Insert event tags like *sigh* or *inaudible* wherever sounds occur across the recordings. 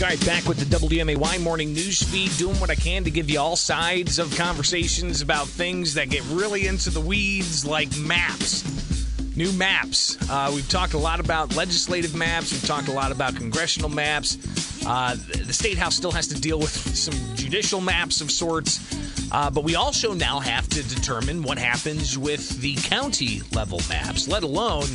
All right, back with the WMAY morning news feed, doing what I can to give you all sides of conversations about things that get really into the weeds, like maps. New maps. Uh, we've talked a lot about legislative maps. We've talked a lot about congressional maps. Uh, the state house still has to deal with *laughs* some judicial maps of sorts. Uh, but we also now have to determine what happens with the county level maps, let alone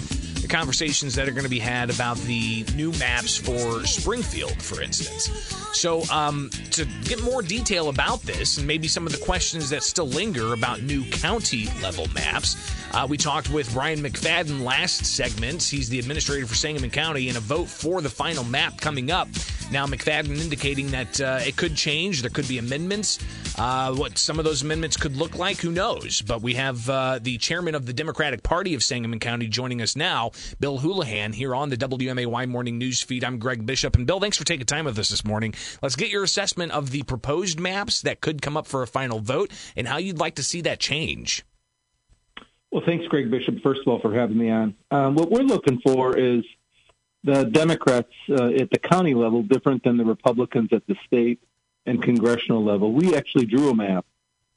conversations that are going to be had about the new maps for Springfield, for instance. So, um, to get more detail about this and maybe some of the questions that still linger about new county level maps, uh, we talked with Brian McFadden last segment. He's the administrator for Sangamon County, and a vote for the final map coming up. Now, McFadden indicating that uh, it could change, there could be amendments. Uh, what some of those amendments could look like, who knows? But we have uh, the chairman of the Democratic Party of Sangamon County joining us now, Bill Houlihan, here on the WMAY Morning News Feed. I'm Greg Bishop. And Bill, thanks for taking time with us this morning. Let's get your assessment of the proposed maps that could come up for a final vote and how you'd like to see that change. Well, thanks, Greg Bishop, first of all, for having me on. Um, what we're looking for is the Democrats uh, at the county level different than the Republicans at the state and congressional level. We actually drew a map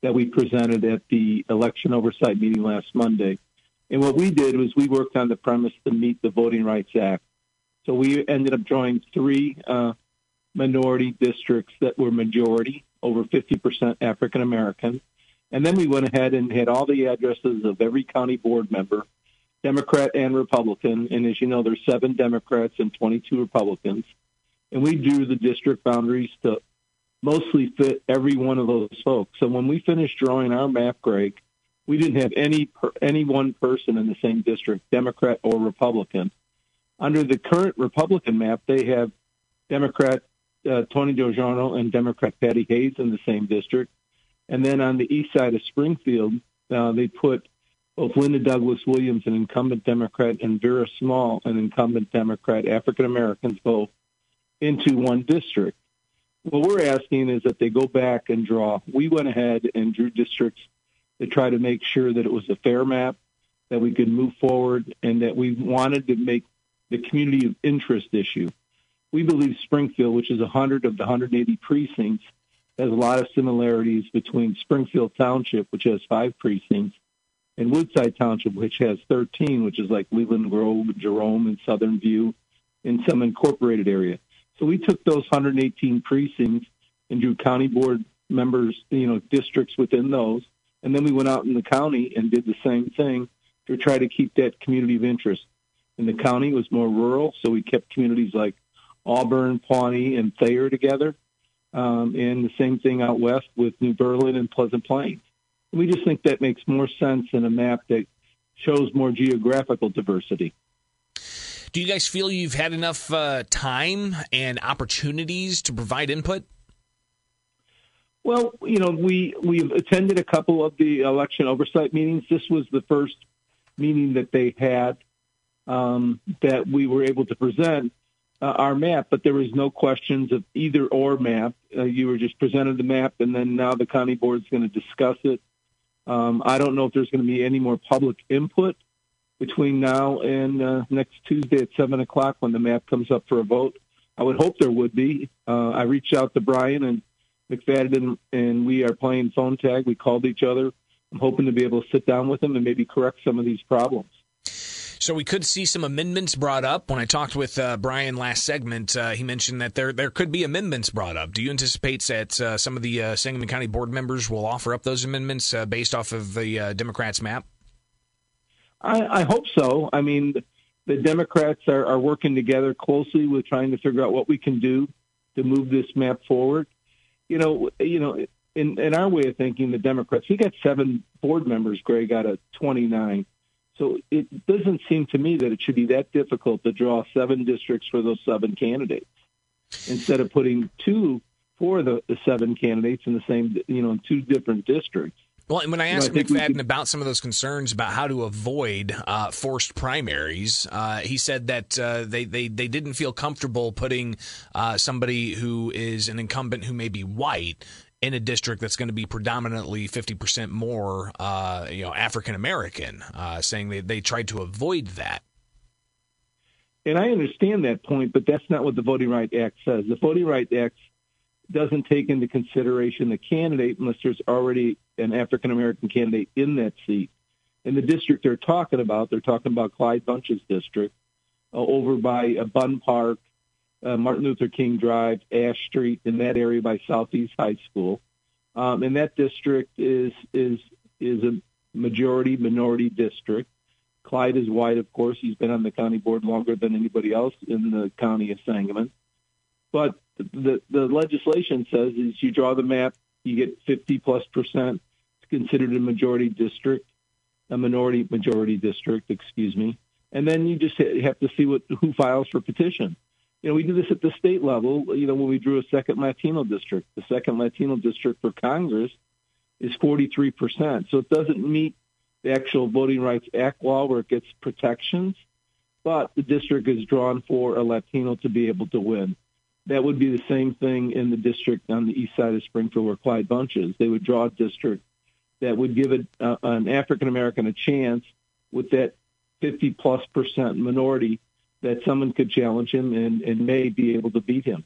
that we presented at the election oversight meeting last Monday. And what we did was we worked on the premise to meet the Voting Rights Act. So we ended up drawing three uh, minority districts that were majority, over 50% African American. And then we went ahead and had all the addresses of every county board member, Democrat and Republican. And as you know, there's seven Democrats and 22 Republicans. And we drew the district boundaries to mostly fit every one of those folks. So when we finished drawing our map, Greg, we didn't have any any one person in the same district, Democrat or Republican. Under the current Republican map, they have Democrat uh, Tony DiGiorno and Democrat Patty Hayes in the same district. And then on the east side of Springfield, uh, they put both Linda Douglas Williams, an incumbent Democrat, and Vera Small, an incumbent Democrat, African Americans both, into one district. What we're asking is that they go back and draw. We went ahead and drew districts to try to make sure that it was a fair map, that we could move forward, and that we wanted to make the community of interest issue. We believe Springfield, which is 100 of the 180 precincts, has a lot of similarities between Springfield Township, which has five precincts, and Woodside Township, which has 13, which is like Leland Grove, Jerome, and Southern View, in some incorporated area. So we took those 118 precincts and drew county board members, you know, districts within those, and then we went out in the county and did the same thing to try to keep that community of interest. And the county was more rural, so we kept communities like Auburn, Pawnee, and Thayer together. Um, and the same thing out west with New Berlin and Pleasant Plains. We just think that makes more sense in a map that shows more geographical diversity. Do you guys feel you've had enough uh, time and opportunities to provide input? Well, you know, we we've attended a couple of the election oversight meetings. This was the first meeting that they had um, that we were able to present uh, our map, but there was no questions of either or map. Uh, you were just presented the map, and then now the county board is going to discuss it. Um, I don't know if there's going to be any more public input between now and uh, next Tuesday at seven o'clock when the map comes up for a vote. I would hope there would be. Uh, I reached out to Brian and McFadden, and we are playing phone tag. We called each other. I'm hoping to be able to sit down with them and maybe correct some of these problems. So we could see some amendments brought up. When I talked with uh, Brian last segment, uh, he mentioned that there there could be amendments brought up. Do you anticipate that uh, some of the uh, Sangamon County board members will offer up those amendments uh, based off of the uh, Democrats' map? I, I, hope so. I mean, the Democrats are, are working together closely with trying to figure out what we can do to move this map forward. You know, you know, in, in our way of thinking, the Democrats, we got seven board members, Greg, out of 29 so it doesn't seem to me that it should be that difficult to draw seven districts for those seven candidates instead of putting two for the, the seven candidates in the same, you know, in two different districts. Well, and when I asked you know, I McFadden could... about some of those concerns about how to avoid uh, forced primaries, uh, he said that uh, they, they, they didn't feel comfortable putting uh, somebody who is an incumbent who may be white in a district that's going to be predominantly 50% more, uh, you know, African American, uh, saying they, they tried to avoid that. And I understand that point, but that's not what the Voting Rights Act says. The Voting Rights Act doesn't take into consideration the candidate unless there's already an African American candidate in that seat. In the district they're talking about, they're talking about Clyde Bunch's district uh, over by uh, Bunn Park, uh, Martin Luther King Drive, Ash Street, in that area by Southeast High School. Um, and that district is is is a majority minority district. Clyde is white, of course. He's been on the county board longer than anybody else in the county of Sangamon. But the the legislation says is you draw the map, you get 50 plus percent. It's considered a majority district, a minority majority district, excuse me. And then you just have to see what who files for petition. You know, we do this at the state level. You know, when we drew a second Latino district, the second Latino district for Congress is 43 percent. So it doesn't meet the actual Voting Rights Act law where it gets protections, but the district is drawn for a Latino to be able to win that would be the same thing in the district on the east side of Springfield where Clyde Bunch is. They would draw a district that would give it, uh, an African American a chance with that 50 plus percent minority that someone could challenge him and, and may be able to beat him.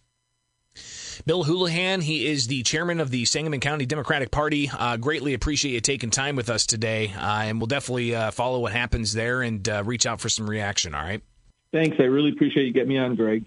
Bill Houlihan, he is the chairman of the Sangamon County Democratic Party. Uh, greatly appreciate you taking time with us today, uh, and we'll definitely uh, follow what happens there and uh, reach out for some reaction. All right. Thanks. I really appreciate you getting me on, Greg.